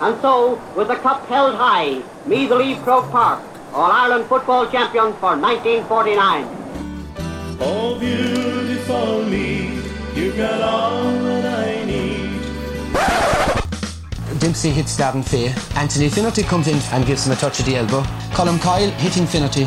And so, with the cup held high, Meath leave Croke Park, All Ireland football champions for 1949. Oh, beautiful me, you've got all that I need. Dempsey hits Davin Fay. Anthony Finnerty comes in and gives him a touch of the elbow. Colm Coyle hitting Finnerty.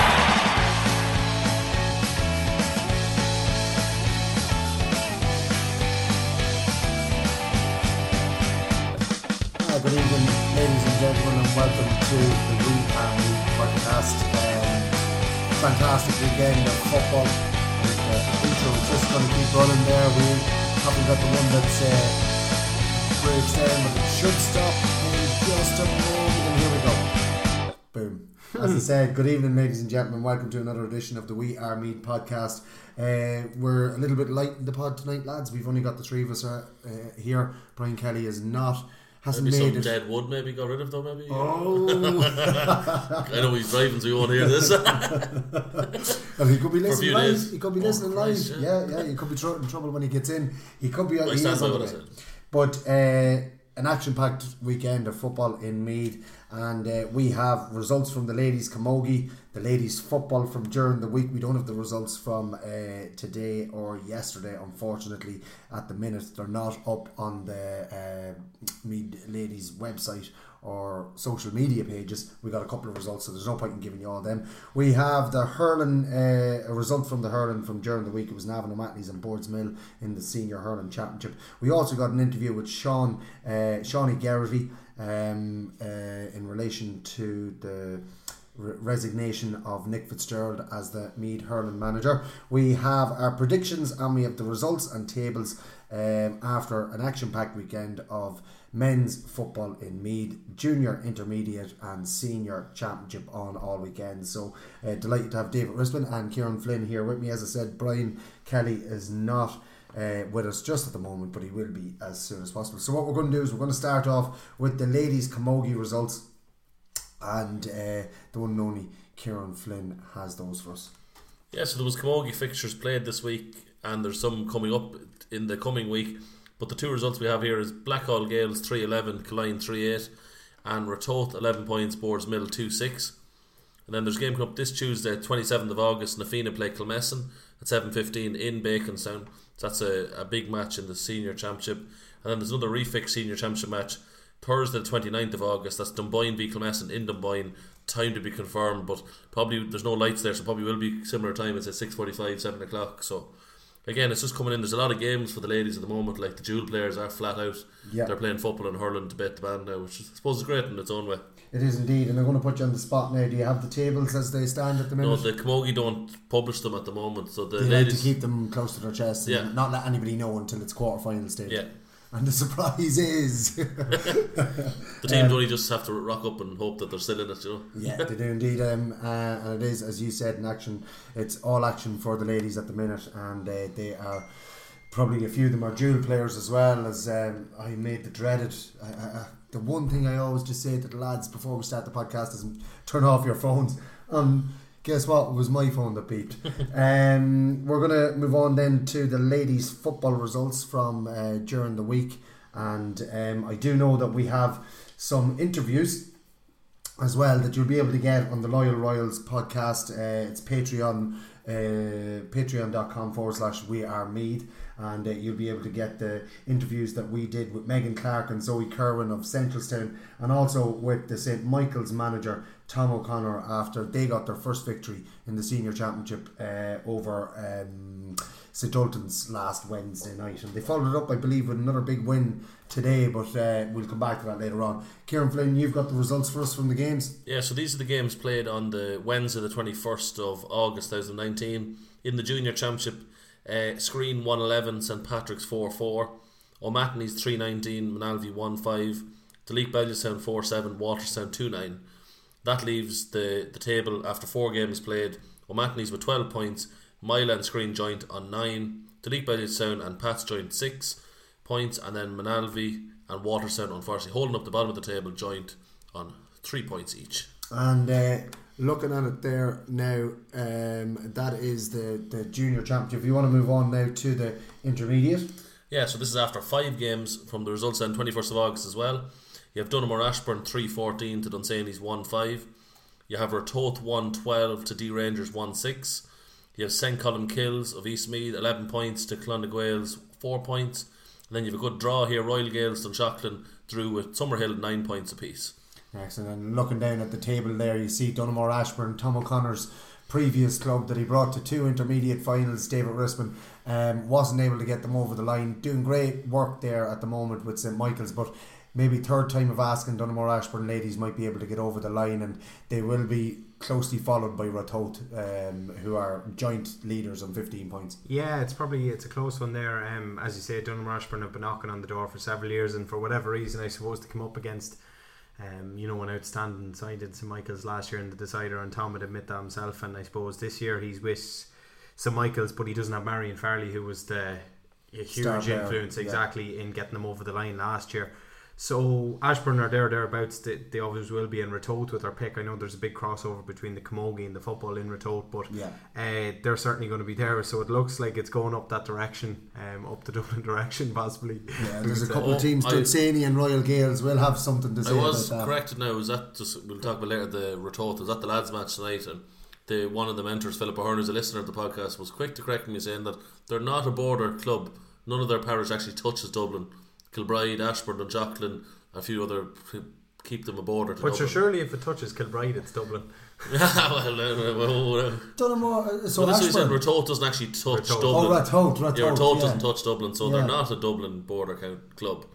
To the We Are Me podcast. Um, fantastic weekend of football. And the intro is just going to keep running there. We haven't got the one that's uh, breaks down, but it should stop in just a moment. And here we go. Boom. As I said, good evening, ladies and gentlemen. Welcome to another edition of the We Are Meath podcast. Uh, we're a little bit light in the pod tonight, lads. We've only got the three of us uh, uh, here. Brian Kelly is not. Hasn't Maybe made some it. dead wood maybe got rid of though maybe. Oh, I know he's driving so you won't hear this. and he could be listening live. days. He could be Oh, listening Christ, live. yeah. Yeah, yeah. He could be tr- in trouble when he gets in. He could be. I he is on the what I said. But uh, an action-packed weekend of football in Meath, and uh, we have results from the ladies' camogie, the ladies' football from during the week. We don't have the results from uh, today or yesterday, unfortunately. At the minute, they're not up on the uh, Meath ladies' website or social media pages. We got a couple of results, so there's no point in giving you all them. We have the hurling, uh, a result from the hurling from during the week. It was Navan O'Mahony's and Boardsmill in the senior hurling championship. We also got an interview with Sean, uh, Shawnee um, uh, in relation to the resignation of Nick Fitzgerald as the Meath hurling manager. We have our predictions and we have the results and tables um, after an action-packed weekend of men's football in Meath, junior, intermediate, and senior championship on all weekends. So uh, delighted to have David Rispin and Kieran Flynn here with me. As I said, Brian Kelly is not. Uh, with us just at the moment, but he will be as soon as possible. So what we're going to do is we're going to start off with the ladies' camogie results, and uh, the one and only Kieran Flynn has those for us. yeah, so there was Camogie fixtures played this week and there's some coming up in the coming week. But the two results we have here is Blackhall Gaels 311, Killeen 38 and Ratoath 11 points, Boards Mill 2-6. And then there's game coming up this Tuesday, 27th of August, Nafina play Kilmessan at 7.15 in Baconstown. So that's a, a big match in the senior championship. And then there's another refix senior championship match Thursday, the 29th of August. That's Dunboyne v Kilmessan in Dunboyne. Time to be confirmed, but probably there's no lights there, so probably will be similar time. It's at 6.45, 7 o'clock. So again, it's just coming in. There's a lot of games for the ladies at the moment. Like the dual players are flat out. Yeah. They're playing football and hurling to bet the band now, which is, I suppose is great in its own way. It is indeed, and I'm going to put you on the spot now. Do you have the tables as they stand at the moment? No, minute? the Camogie don't publish them at the moment, so the they like to keep them close to their chest and Yeah. not let anybody know until it's quarter final stage. Yeah. And the surprise is, The teams only just have to rock up and hope that they're still in it, you know. yeah, they do indeed. Um, uh, and it is, as you said, in action. It's all action for the ladies at the minute, and uh, they are probably a few of them are dual players as well. As um, I made the dreaded. I, I, I, the one thing I always just say to the lads before we start the podcast is turn off your phones. Um, guess what? It was my phone that beeped. um, we're gonna move on then to the ladies' football results from uh, during the week, and um, I do know that we have some interviews as well that you'll be able to get on the Loyal Royals podcast. Uh, it's Patreon, uh, patreon.com forward slash we are Meath. And uh, you'll be able to get the interviews that we did with Megan Clark and Zoe Kerwin of Seneschalstown, and also with the St Michael's manager Tom O'Connor after they got their first victory in the senior championship uh, over um, St Ultan's last Wednesday night. And they followed it up, I believe, with another big win today, but uh, we'll come back to that later on. Kieran Flynn, you've got the results for us from the games. Yeah, so these are the games played on the Wednesday, the 21st of August 2019. In the Junior Championship, uh, Skryne 111, St Patrick's 4 4. O'Mahony's 319, Moynalvey 15, Duleek Bellewstown 47, Walterstown 29. That leaves the, the table after four games played. O'Mahony's with 12 points, Mile and Skryne joint on 9, Duleek Bellewstown and Pat's joint 6 points, and then Moynalvey and Walterstown, unfortunately, holding up the bottom of the table joint on 3 points each. And uh, looking at it there now, um, that is the, the junior championship. If you want to move on now to the intermediate, Yeah, so this is after five games from the results on 21st of August as well. You have Donaghmore Ashbourne 314 to Dunsany's 1 5. You have Ratoath 112 to D Rangers 1 6. You have St. Colmcille's of East Meath 11 points to Clonagwales 4 points. And then you have a good draw here Royal Gaels and Dunshaughlin drew with Summerhill 9 points apiece. Excellent. And looking down at the table there, you see Donaghmore Ashbourne, Tom O'Connor's previous club that he brought to two intermediate finals, David Rispin, um, wasn't able to get them over the line. Doing great work there at the moment with St Michael's, but maybe third time of asking Donaghmore Ashbourne ladies might be able to get over the line, and they will be closely followed by Ratoath, um, who are joint leaders on 15 points. Yeah, it's probably it's a close one there. Um, as you say, Donaghmore Ashbourne have been knocking on the door for several years, and for whatever reason, I suppose to come up against, um, you know, an outstanding side in St Michael's last year in the decider, and Tom would admit that himself. And I suppose this year he's with St Michael's, but he doesn't have Marion Farley, who was the a Star huge player, influence yeah. exactly in getting them over the line last year. So Ashbourne are there thereabouts. They, they always will be in Ratoath with their pick. I know there's a big crossover between the Camogie and the football in Ratoath, but Yeah. uh, they're certainly going to be there. So it looks like it's going up that direction, um, up the Dublin direction possibly. Yeah, there's a uh, couple Oh, of teams, I- Dunsany and Royal Gaels, will have something to say I was about that. corrected now. Is that just we'll talk about later the Ratoath? Was that the lads' match tonight? And the one of the mentors, Philip Ahern, who's a listener of the podcast, was quick to correct me, saying that they're not a border club. None of their parish actually touches Dublin. Kilbride, Ashbourne, and Jocelyn, a few other keep them a border. To But sure, Dublin. surely if it touches Kilbride, it's Dublin. well, uh, well, well, uh, Donaghmore, uh, so well, that's what he said. Ashbourne. Ratoath doesn't actually touch Ratoath. Oh, Dublin. Ratoath, Ratoath, yeah, Ratoath yeah. doesn't touch Dublin, so Yeah. they're not a Dublin border count club.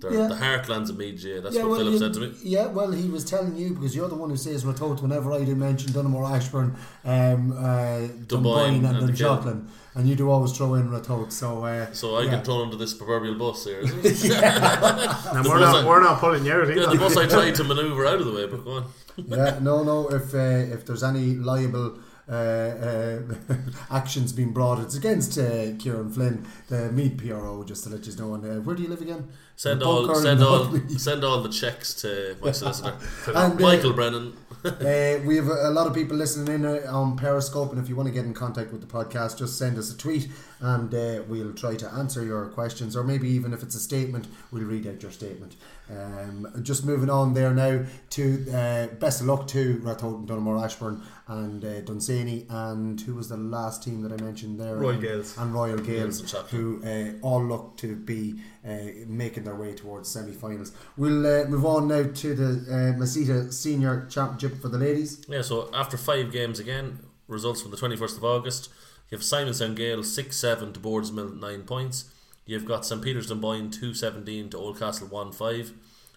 They're Yeah. the heartlands of Media. That's Yeah, what well, Philip you- said to me. Yeah, well, he was telling you because you're the one who says Ratoath whenever I do mention Donaghmore, Ashbourne, um, uh, Dunboyne, and, and the Kill. Dunshaughlin, and you do always throw in Ratoath. So, uh, So I yeah. get thrown under this proverbial bus here. Is it? And we're not, I- we're not pulling you out Yeah, either. the bus I tried to manoeuvre out of the way, but go on. yeah, no, no. If uh, if there's any liable actions being brought, it's against uh, Kieran Flynn, the Meath PRO. Just to let you know. And uh, where do you live again? Send all, send all, send all the checks to my solicitor, And, uh, Michael Brennan. uh, we have a, lot of people listening in uh, on Periscope, and if you want to get in contact with the podcast, just send us a tweet, and uh, we'll try to answer your questions, or maybe even if it's a statement, we'll read out your statement. Um, just moving on there now to uh, best of luck to Ratoath Donaghmore, Ashbourne and uh, Dunsany, and who was the last team that I mentioned there? Royal Gaels. and Royal Gaels, and Chapel. who uh, all look to be uh, making their way towards semi-finals. We'll uh, move on now to the uh, Masita Senior Championship for the ladies. Yeah, so after five games again, results from the 21st of August, you have Simonstown Gale 6 7 to Boardsmill 9 points. You've got St Peter's Dunboyne 2 17 to Oldcastle 1 5.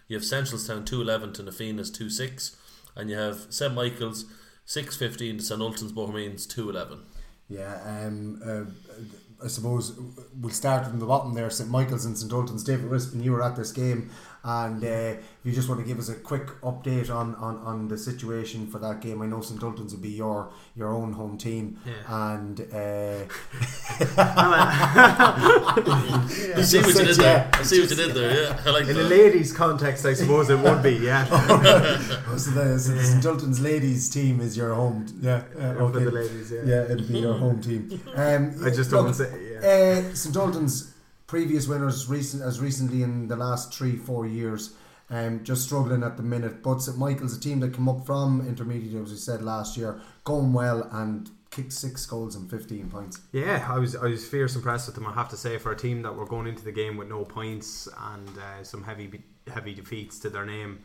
You have Seneschalstown 2 11 to Nafinas 2 6. And you have St Michael's 6 15 to St Ultan's Bohemians 2 11. Yeah, um, uh, I suppose we'll start from the bottom there. St Michael's and St Ultan's. David Rispin, you were at this game, and uh, if you just want to give us a quick update on, on, on the situation for that game. I know St Ultan's will be your your own home team, Yeah. and uh, I see what you did there. I see what you did there, yeah. I like In a ladies' context, I suppose it would be, yeah. so the, so the St Ultan's ladies team is your home. Yeah, uh, For okay. the ladies, yeah. Yeah, it'd be your home team. Um, I just look, don't say, yeah. Uh, St Ultan's previous winners, recent as recently in the last three four years, um, just struggling at the minute. But St Michael's, a team that came up from intermediate, as we said last year, going well and kicked six goals and fifteen points. Yeah, I was I was fierce impressed with them. I have to say, for a team that were going into the game with no points and uh, some heavy heavy defeats to their name,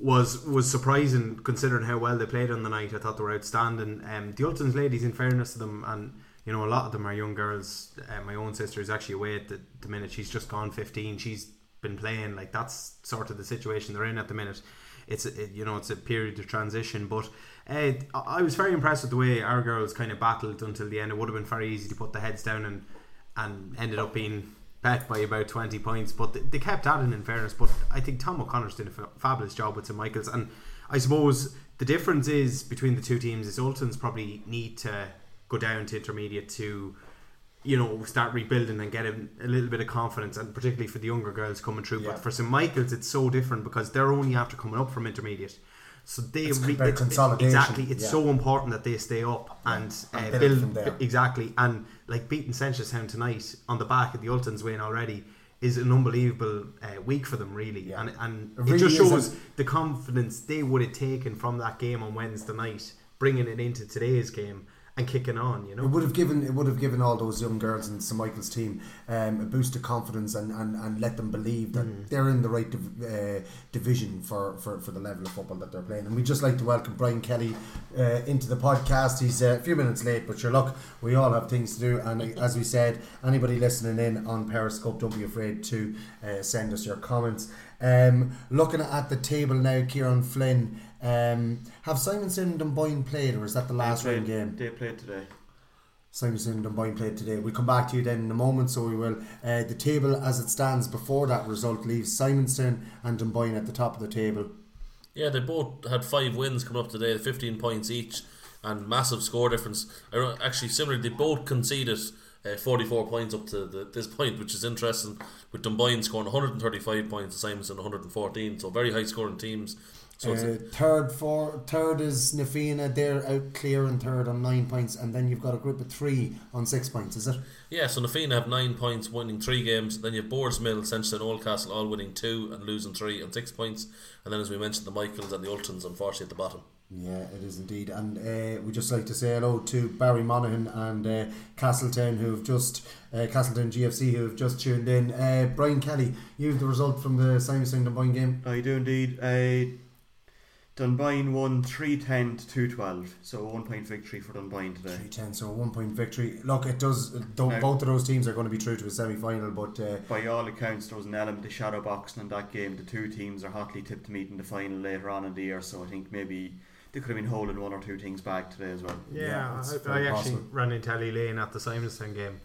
was was surprising considering how well they played on the night. I thought they were outstanding. Um, the Ultons ladies, in fairness to them, and you know a lot of them are young girls. Uh, my own sister is actually away at the, the minute. She's just gone fifteen. She's been playing like that's sort of the situation they're in at the minute. It's a, it, you know it's a period of transition, but uh, I was very impressed with the way our girls kind of battled until the end. It would have been very easy to put the heads down and and ended up being bet by about 20 points, but they, they kept at it in fairness. But I think Tom O'Connor's did a fabulous job with St Michael's, and I suppose the difference is between the two teams is Ultons probably need to go down to intermediate to you know start rebuilding and get a, a little bit of confidence and particularly for the younger girls coming through Yeah. but for St Michael's it's so different because they're only after coming up from intermediate so they It's re- about it- it- consolidation, exactly it's yeah. so important that they stay up and, And uh, build build from there. exactly and like beating Seneschalstown tonight on the back of the Ultons win already is an unbelievable uh, week for them really Yeah. and, and It it, just shows a- the confidence they would have taken from that game on Wednesday night bringing it into today's game and kicking on you know It would have given it would have given all those young girls in St Michael's team um, a boost of confidence and, and, and let them believe that Mm. they're in the right div- uh, division for, for, for the level of football that they're playing. And we'd just like to welcome Brian Kelly uh, into the podcast. He's uh, a few minutes late, but sure, look, we all have things to do. And as we said, anybody listening in on Periscope, don't be afraid to uh, send us your comments. Um, looking at the table now, Kieran Flynn. Um, have Simonstown and Dunboyne played, or is that the last round game? They played today. Simonstown and Dunboyne played today. We'll come back to you then in a moment, so we will. Uh, the table as it stands before that result leaves Simonstown and Dunboyne at the top of the table. Yeah, they both had five wins coming up today, 15 points each, and massive score difference. Actually, similarly, they both conceded uh, 44 points up to the, this point, which is interesting. With Dunboyne scoring 135 points, and Simonstown 114, so very high scoring teams. So Uh, third, four, third is Nafina. They're out clear in third on nine points, and then you've got a group of three on six points. Is it? Yeah, so Nafina have nine points, winning three games. Then you have Boardsmill, Seneschalstown, Oldcastle all winning two and losing three on six points. And then, as we mentioned, the Michaels and the Ultons, unfortunately, at the bottom. Yeah, it is indeed. And uh, we just like to say hello to Barry Monaghan and uh, Castletown, who've just uh, Castletown GFC, who've just tuned in. Uh, Brian Kelly, you have the result from the Simonstown Boyne game. I do indeed. Uh, Dunboyne won 310 to 212, so a one point victory for Dunboyne today. 310, so a one point victory. Look, it does. Though Now- both of those teams are going to be through to a semi final, but uh, By all accounts, there was an element of shadow boxing in that game. The two teams are hotly tipped to meet in the final later on in the year, so I think maybe they could have been holding one or two things back today as well. Yeah, Yeah, it's I, very I actually possible. ran into Ellie Lane at the Simonstown game,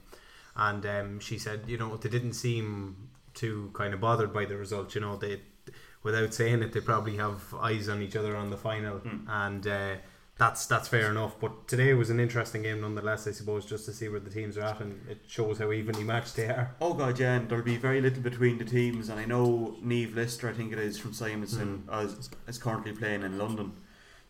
and um, she said, you know, they didn't seem too kind of bothered by the result. You know, they, without saying it, they probably have eyes on each other on the final, and uh, that's that's fair enough. But today was an interesting game nonetheless, I suppose, just to see where the teams are at, and it shows how evenly matched they are. Oh god, yeah, and there'll be very little between the teams. And I know Neve Lister, I think it is from Simonstown, is, is currently playing in London.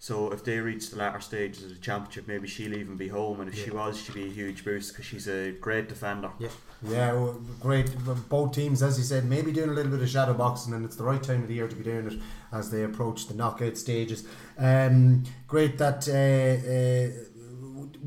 So if they reach the latter stages of the championship, maybe she'll even be home. And if she was, she'd be a huge boost because she's a great defender. Yeah. yeah, well, great. Both teams, as you said, maybe doing a little bit of shadow boxing, and it's the right time of the year to be doing it as they approach the knockout stages. Um, great that. Uh, uh,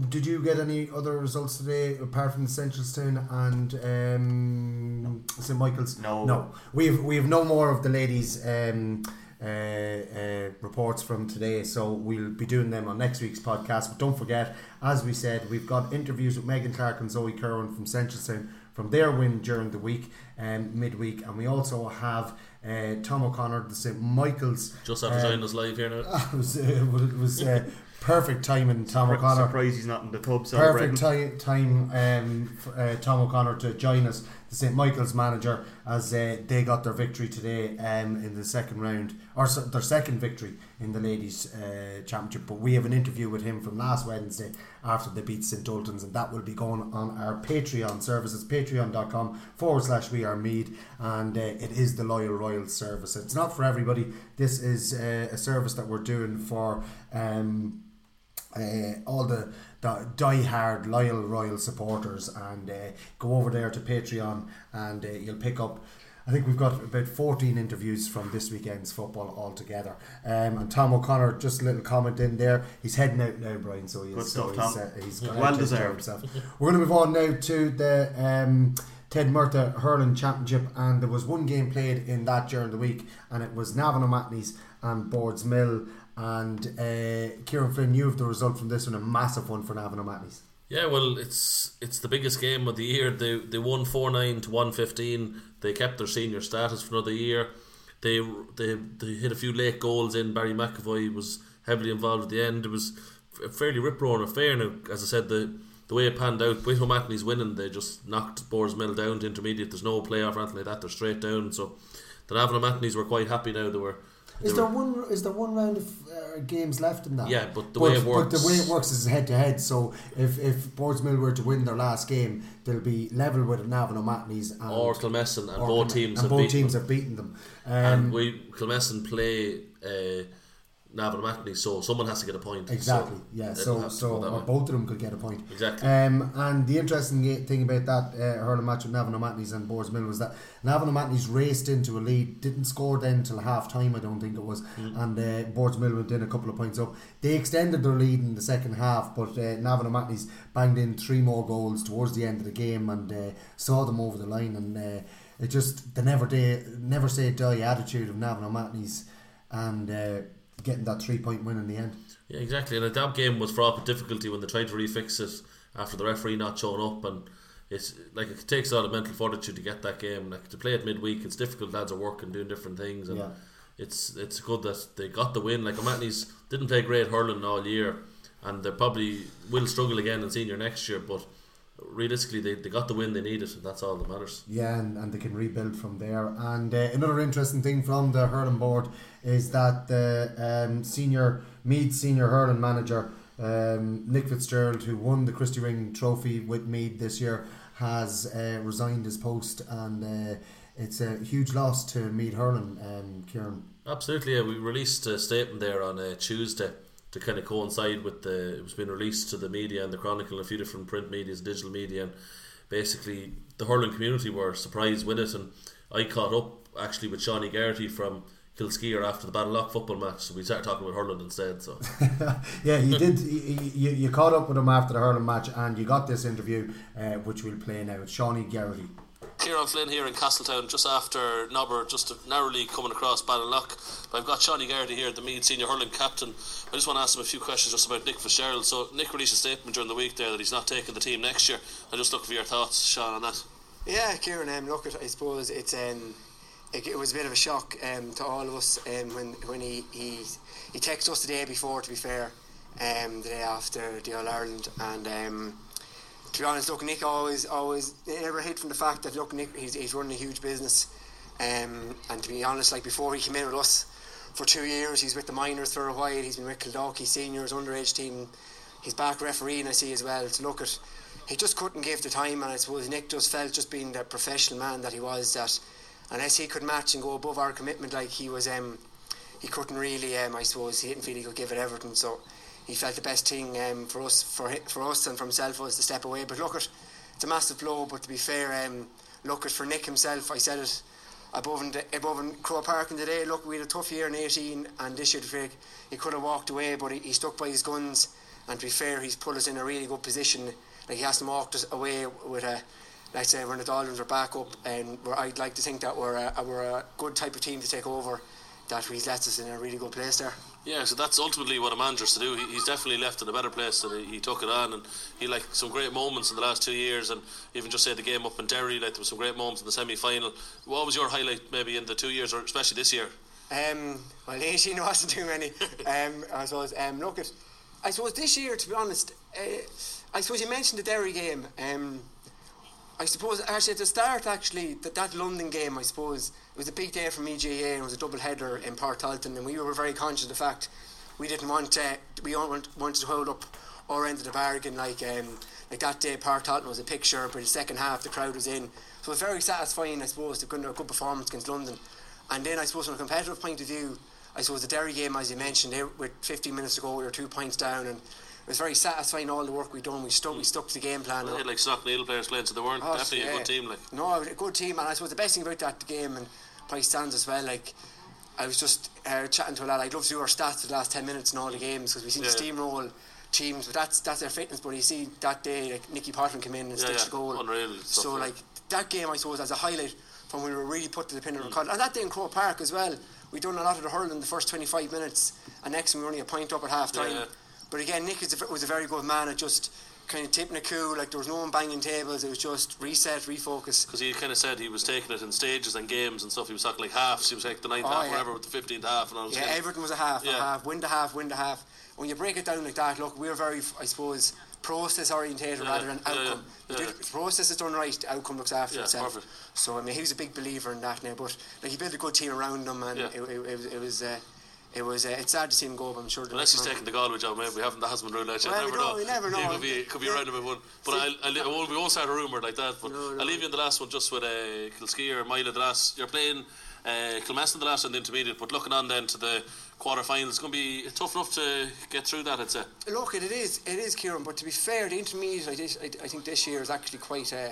did you get any other results today apart from Seneschalstown and um, St Michael's? No. no. We've we've no more of the ladies. Um, uh, uh, reports from today, so we'll be doing them on next week's podcast. But don't forget, as we said, we've got interviews with Megan Clark and Zoe Curran from Seneschalstown from their win during the week, and um, midweek, and we also have uh, Tom O'Connor, the St Michael's. Just after um, joining us live here now. it was, uh, it was uh, perfect timing, Tom O'Connor. Surprised he's not in the pub celebrating. Perfect time, time um, for uh, Tom O'Connor to join us, the St Michael's manager, as uh, they got their victory today um, in the second round, or so, their second victory in the ladies' uh, championship. But we have an interview with him from last Wednesday after they beat St Ultans, and that will be going on our Patreon service. It's patreon.com forward slash we are Meath, and uh, it is the Loyal Royal service. It's not for everybody. This is uh, a service that we're doing for. Um, uh, all the, the die-hard loyal royal supporters and uh, go over there to patreon and uh, you'll pick up I think we've got about 14 interviews from this weekend's football altogether. Um, and Tom O'Connor, just a little comment in there. He's heading out now, Brian, so he's, Good so he's, Tom. uh, he's Well out to enjoy deserved. himself. We're going to move on now to the um, Ted Murtha Hurling Championship, and there was one game played in that during the week, and it was Navan O'Mahony's and Boardsmill. And uh, Kieran Flynn, you have the result from this one, a massive one for Navan O'Mahony's. Yeah, well, it's it's the biggest game of the year. They they won four nine to one fifteen. They kept their senior status for another year. They they they hit a few late goals in. Barry McAvoy was heavily involved at the end. It was a fairly rip roaring affair. Now, as I said, the the way it panned out, with O'Mahony's winning, they just knocked Boardsmill down to intermediate. There's no playoff or anything like that. They're straight down. So the Navan O'Mahony's were quite happy now. They were. Is they there one? Is there one round of uh, games left in that? Yeah, but the way it works, But the way it works is head to head. So if if Boardsmill were to win their last game, they'll be level with Navan O'Mahony's and Or Kilmessan, and or both Kilme- teams and have both beaten teams them. have beaten them. Um, and we Kilmessan play uh, Navan O'Mahony, so someone has to get a point. Exactly. So yeah. So so or way. both of them could get a point. Exactly. Um, and the interesting thing about that uh, hurling match with Navan O'Mahony's and Boardsmill was that Navan O'Mahony's raced into a lead, didn't score then till half time. I don't think it was, Mm. and uh, Boardsmill went in a couple of points up. They extended their lead in the second half, but uh, Navan O'Mahony's banged in three more goals towards the end of the game and uh, saw them over the line. And uh, it just the never day, never say die attitude of Navan O'Mahony's and uh, getting that three point win in the end. Yeah, exactly. And that game was fraught with difficulty when they tried to refix it after the referee not showing up, and it's like it takes a lot of mental fortitude to get that game. Like to play it midweek, it's difficult. Lads are working, doing different things, and Yeah. it's it's good that they got the win. Like O'Mahony's didn't play great hurling all year, and they probably will struggle again in senior next year. But realistically, they, they got the win they needed, and that's all that matters. Yeah, and, and they can rebuild from there. And uh, another interesting thing from the hurling board is that the um, senior Meath senior hurling manager um, Nick Fitzgerald, who won the Christy Ring Trophy with Meath this year, has uh, resigned his post, and uh, it's a huge loss to Meath hurling. Um, Kieran. Absolutely, yeah. We released a statement there on uh, Tuesday to kind of coincide with the. It was being released to the media and the Chronicle and a few different print medias, digital media, and basically the hurling community were surprised with it. And I caught up actually with Shawnee Garrity from Kilskyre after the Ballinlough football match, so we started talking about hurling instead. So yeah, you did. You, you, caught up with him after the hurling match, and you got this interview, uh, which we'll play now. It's Shawnee Garrity. Kieran Flynn here in Castletown, just after Nobber, just narrowly coming across Ballinlough. I've got Johnny Garrity here, the Meath senior hurling captain. I just want to ask him a few questions just about Nick Fitzgerald. So Nick released a statement during the week there that he's not taking the team next year. I just look for your thoughts, Sean, on that. Yeah, Kieran. Um, look, I suppose it's um, it, it was a bit of a shock um, to all of us um, when when he he he texted us the day before. To be fair, um, the day after the All Ireland, and um, to be honest, look, Nick always always never hid from the fact that look, Nick he's, he's running a huge business, um, and to be honest, like before he came in with us for two years, he's with the minors for a while. He's been with Kildalkey seniors underage team. He's back refereeing, I see as well. To look at, he just couldn't give the time, and I suppose Nick just felt just being the professional man that he was that unless he could match and go above our commitment, like he was, um, he couldn't really. Um, I suppose he didn't feel he could give it everything. So he felt the best thing um, for us, for for us, and for himself was to step away. But look at, it's a massive blow. But to be fair, um, look at for Nick himself, I said it above in, the, above in Croke Park in the day. Look, we had a tough year in 18, and this year, he could have walked away, but he, he stuck by his guns. And to be fair, he's put us in a really good position. Like he hasn't walked us away with a, let's say, when the Dolphins are back up, and we're, I'd like to think that we're a, we're a good type of team to take over. That he's left us in a really good place there. Yeah, so that's ultimately what a manager's to do. He, he's definitely left in a better place and he, he took it on and he like some great moments in the last two years and even just say the game up in Derry, like there was some great moments in the semi final. What was your highlight maybe in the two years or especially this year? Um, well, 18 wasn't too many. um, I suppose. Um, look at, I suppose this year, to be honest, uh, I suppose you mentioned the Derry game. Um, I suppose actually at the start, actually that that London game, I suppose it was a big day for EGA and it was a double header in Páirc Tailteann, and we were very conscious of the fact we didn't want to, we all want, wanted to hold up our end of the bargain. Like um, like that day, Páirc Tailteann was a picture, but the second half the crowd was in, so it was very satisfying, I suppose, to get a good performance against London. And then I suppose from a competitive point of view, I suppose the Derry game, as you mentioned, with 15 minutes to go, we were two points down, and it was very satisfying all the work we'd done. We stuck, we stuck to the game plan. They had like Slaughtneil players playing, so they weren't Oh, definitely a good team. Like No, a good team, and I suppose the best thing about that game and probably stands as well. Like I was just uh, chatting to a lad. I'd love to do our stats for the last ten minutes in all the games because we seem to Yeah. steamroll teams, but that's that's their fitness. But you see that day, like Nicky Potland came in and Yeah, stitched yeah, the goal. unreal stuff, So yeah. like that game, I suppose, as a highlight from when we were really put to the pin of Mm. And that day in Croke Park as well. We done a lot of the hurling in the first twenty five minutes, and next we were only a point up at half time. Yeah, yeah. But again, Nick is a, was a very good man at just kind of tipping a coup. Like there was no one banging tables. It was just reset, refocus. because he kind of said he was taking it in stages and games and stuff. He was talking like halves. He was like the ninth Oh, half, yeah. whatever, with the fifteenth half, and all. Yeah, everything was a half, Yeah. a half, win to half, win to half. When you break it down like that, look, we're very, I suppose, process orientated rather than yeah, yeah, outcome. yeah. The process is done right, the outcome looks after Yeah, itself. perfect. So I mean, he was a big believer in that now. But like he built a good team around him, and Yeah. it, it, it was it was. Uh, it was. Uh, it's sad to see him go, but I'm sure. Unless he's taking the Galway job, maybe we haven't. That hasn't been ruled out yet. Well, we never know. we never know. He could be, could be Yeah. around about one. But I'll, I'll, I won't, we won't start a rumour like that. But No, no. I'll leave you in the last one just with uh, Kilskee or Mila. The last you're playing uh, the last and the intermediate. But looking on then to the quarter-finals, it's going to be tough enough to get through that. I'd say. Look, it is, it is, Kieran. But to be fair, the intermediate, I, did, I, I think this year is actually quite, uh,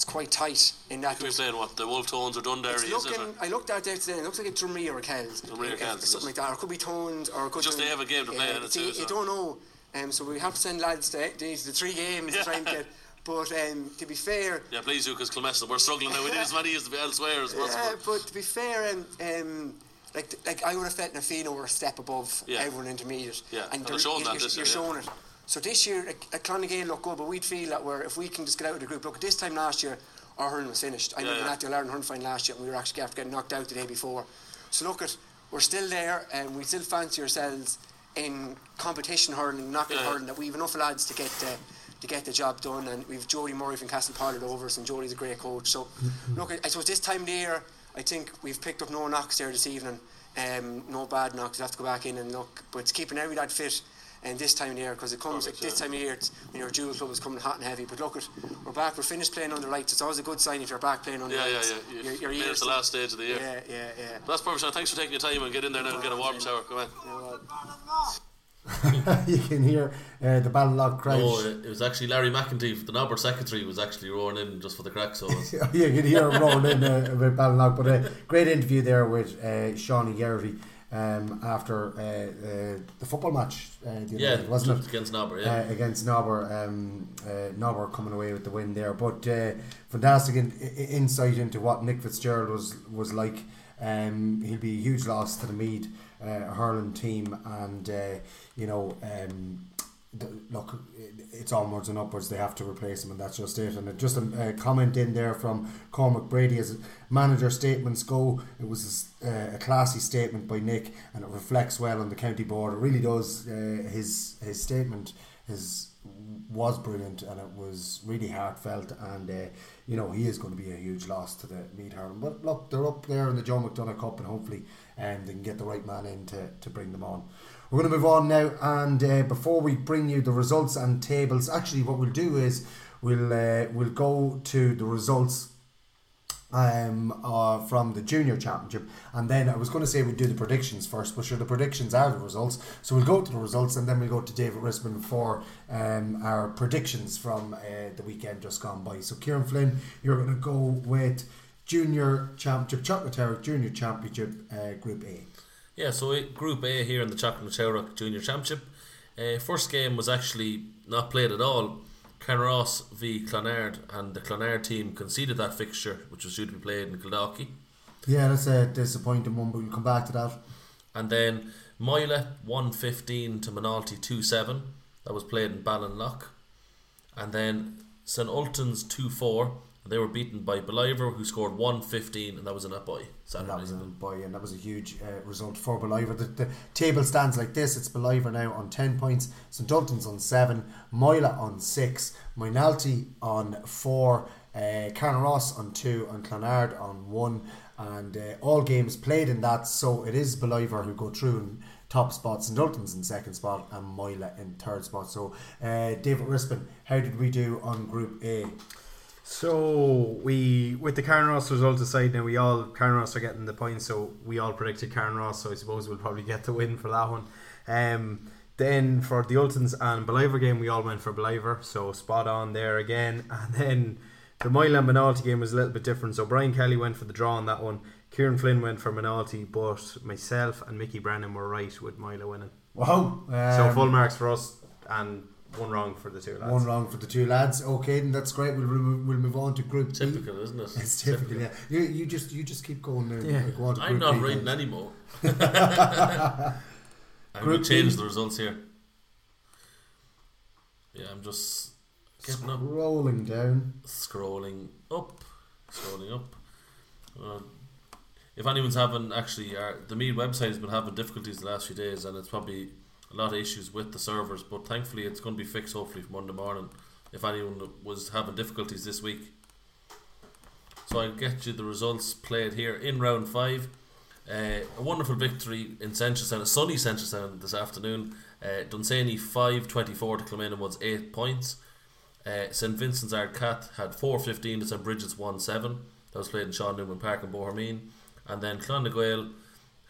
it's quite tight in that. Could be playing what the Wolf Tones or Dundee, It's is it? I looked out there today. It looks like a Drumree or a Kells. Drumree or Uh, Kells, something like that. Or it could be Tones, or it could Just be, they have a game to play Yeah, in it too, You so. don't know. Um, so we have to send lads to, to the three games to try and get. But um, to be fair, Yeah, please do, because Kilmessan, we're struggling now. We need as many as elsewhere as yeah, possible. but to be fair, um, um, like like I would have felt Nafino were a step above Yeah. everyone intermediate. Yeah, and they're- they're showing you're, that this you're yeah. showing it. So this year, like, like Clonagale look good, but we'd feel that we're if we can just get out of the group. Look, this time last year, our hurling was finished. I Yeah, remember yeah. at the Ireland hurling final last year, and we were actually after getting knocked out the day before. So look at we're still there, and we still fancy ourselves in competition hurling, knockout Yeah. hurling. That we have enough lads to get. Uh, to get the job done, and we've Jody Murray from Castle Pollard over us, and Jody's a great coach. So, look, I, I suppose this time of the year, I think we've picked up no knocks there this evening. Um, no bad knocks. We have to go back in and look, but it's keeping every lad fit. And this time of year, because it comes Perfect, like this time of year, when your dual club is coming hot and heavy. But look, at we're back. We're finished playing under lights. It's always a good sign if you're back playing under Yeah, yeah, lights. yeah. Your, You your made it the last stage of the year. Yeah, yeah, yeah. That's perfect, Sean. Thanks for taking your time and get in there now and get a warm shower. Come on. you can hear uh, the Ballinlough crowd. No, it, it was actually Larry McEntee, the Nobber secretary, was actually roaring in just for the crack. So yeah, you can hear him rolling in uh, about Ballinlough. But a great interview there with uh, Shawnee Garrity um, after uh, uh, the football match, uh, the yeah, night, wasn't it? against Nobber. Yeah, uh, against Nobber. Um, uh, Nobber coming away with the win there, but uh, fantastic in, i- insight into what Nick Fitzgerald was was like. Um, he'll be a huge loss to the Meath uh, hurling team, and uh, you know. Um, look, it's onwards and upwards. They have to replace him, and that's just it. And just a, a comment in there from Cormac Brady as manager statements go. It was uh, a classy statement by Nick, and it reflects well on the county board. It really does. Uh, his his statement his was brilliant, and it was really heartfelt. And uh, you know he is going to be a huge loss to the Meath hurling. But look, they're up there in the Joe McDonagh Cup, and hopefully, um, they can get the right man in to, to bring them on. We're going to move on now, and uh, before we bring you the results and tables, actually, what we'll do is we'll uh, we'll go to the results um, uh, from the junior championship, and then I was going to say we'd do the predictions first, but sure, the predictions are the results. So we'll go to the results, and then we'll go to David Rispin for um, our predictions from uh, the weekend just gone by. So Kieran Flynn, you're going to go with junior championship, Chocolate Junior Championship, uh, Group A. Yeah, so it, Group A here in the Chocolate Tower Junior Championship. Uh, first game was actually not played at all. Carnaross v Clonard, and the Clonard team conceded that fixture, which was due to be played in Kildalkey. Yeah, that's a disappointing one, but we'll come back to that. And then Moyle 115 to Moynalty 2 7. That was played in Ballinlock. And then St Ultan's 2 4. They were beaten by Ballivor, who scored 115, and that was an Athboy. And Saturday. that was a boy, and that was a huge uh, result for Ballivor. The, the table stands like this: it's Ballivor now on ten points, St Ultan's on seven, Moylagh on six, Moynalty on four, uh, Carnaross on two, and Clonard on one. And uh, all games played in that, so it is Ballivor who go through in top spot, St Ultan's in second spot, and Moylagh in third spot. So, uh, David Rispin, how did we do on Group A? So we with the Carnaross result aside now we all Carnaross are getting the points so we all predicted Carnaross. so I suppose we'll probably get the win for that one. Um, then for the Ultons and Ballivor game we all went for Ballivor so spot on there again and then the Moyle and Moynalty game was a little bit different so Brian Kelly went for the draw on that one Kieran Flynn went for Moynalty but myself and Mickey Brennan were right with Moyle winning Wow! so um, full marks for us and one wrong for the two lads One wrong for the two lads. Okay, then that's great. We'll we'll we'll move on to Group B. Typical, isn't it? It's typical. Yeah, you, you just you just keep going there. Yeah. Go on to I'm not B reading then. anymore. I'm Group going to change B. the results here. Yeah, I'm just getting up, Rolling down. scrolling up, scrolling up. Uh, if anyone's having actually, uh, the Meath website has been having difficulties the last few days, and it's probably a lot of issues with the servers, but thankfully it's going to be fixed hopefully for Monday morning. If anyone was having difficulties this week, so I'll get you the results played here in round five. Uh, a wonderful victory in Central a sunny Central this afternoon. Uh, Dunsany 5 24 to Kilmainham Woods 8 points. Uh, St Vincent's Ardcath had 4 15 to St Bridget's 1 7. That was played in Sean Newman Park in Bohermeen. And then Clonnaguale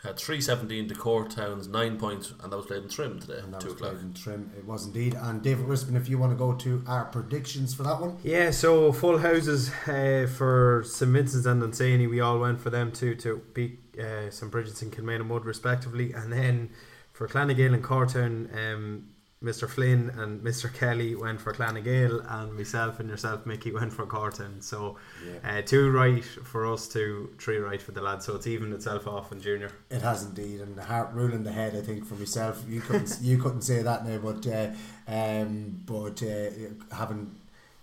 had 317 to Court Towns, 9 points, and that was played in Trim today, And that 2 was o'clock. played in Trim. It was indeed. And David Rispin, if you want to go to our predictions for that one. Yeah, so full houses uh, for St Vincent's and Dunsany. We all went for them too to beat uh, St Bridget's and Kilmainham Wood respectively, and then for Clonagale and Cortown, um, Mr Flynn and Mr Kelly went for Clonagale, and myself and yourself, Mickey, went for Cortown. So uh, two right for us, two three right for the lads. So it's evened itself off in junior. It has indeed, and the heart ruling the head. I think for myself, you couldn't you couldn't say that now, but uh, um, but uh, having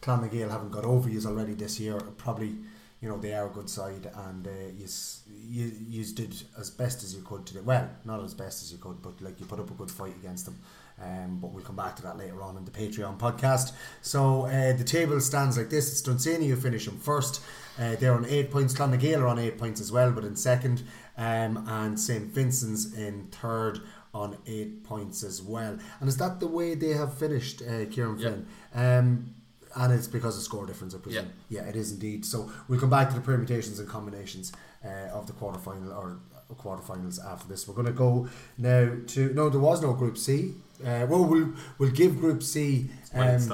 Clonagale haven't got over you already this year, probably you know they are a good side, and uh, yous, you you did as best as you could today. Well, not as best as you could, but like you put up a good fight against them. Um, but we'll come back to that later on in the Patreon podcast. So uh, the table stands like this: it's Dunsany who finish in first. Uh, they're on eight points. Clonagale are on eight points as well, but in second. Um, and St Vincent's in third on eight points as well. And is that the way they have finished, uh, Kieran Yeah. Flynn? Um, and it's because of score difference, I presume. Yeah. it is indeed. So we'll come back to the permutations and combinations uh, of the quarterfinal or quarterfinals after this. We're going to go now to no, there was no Group C. Uh, well, we'll we'll give Group C. Um,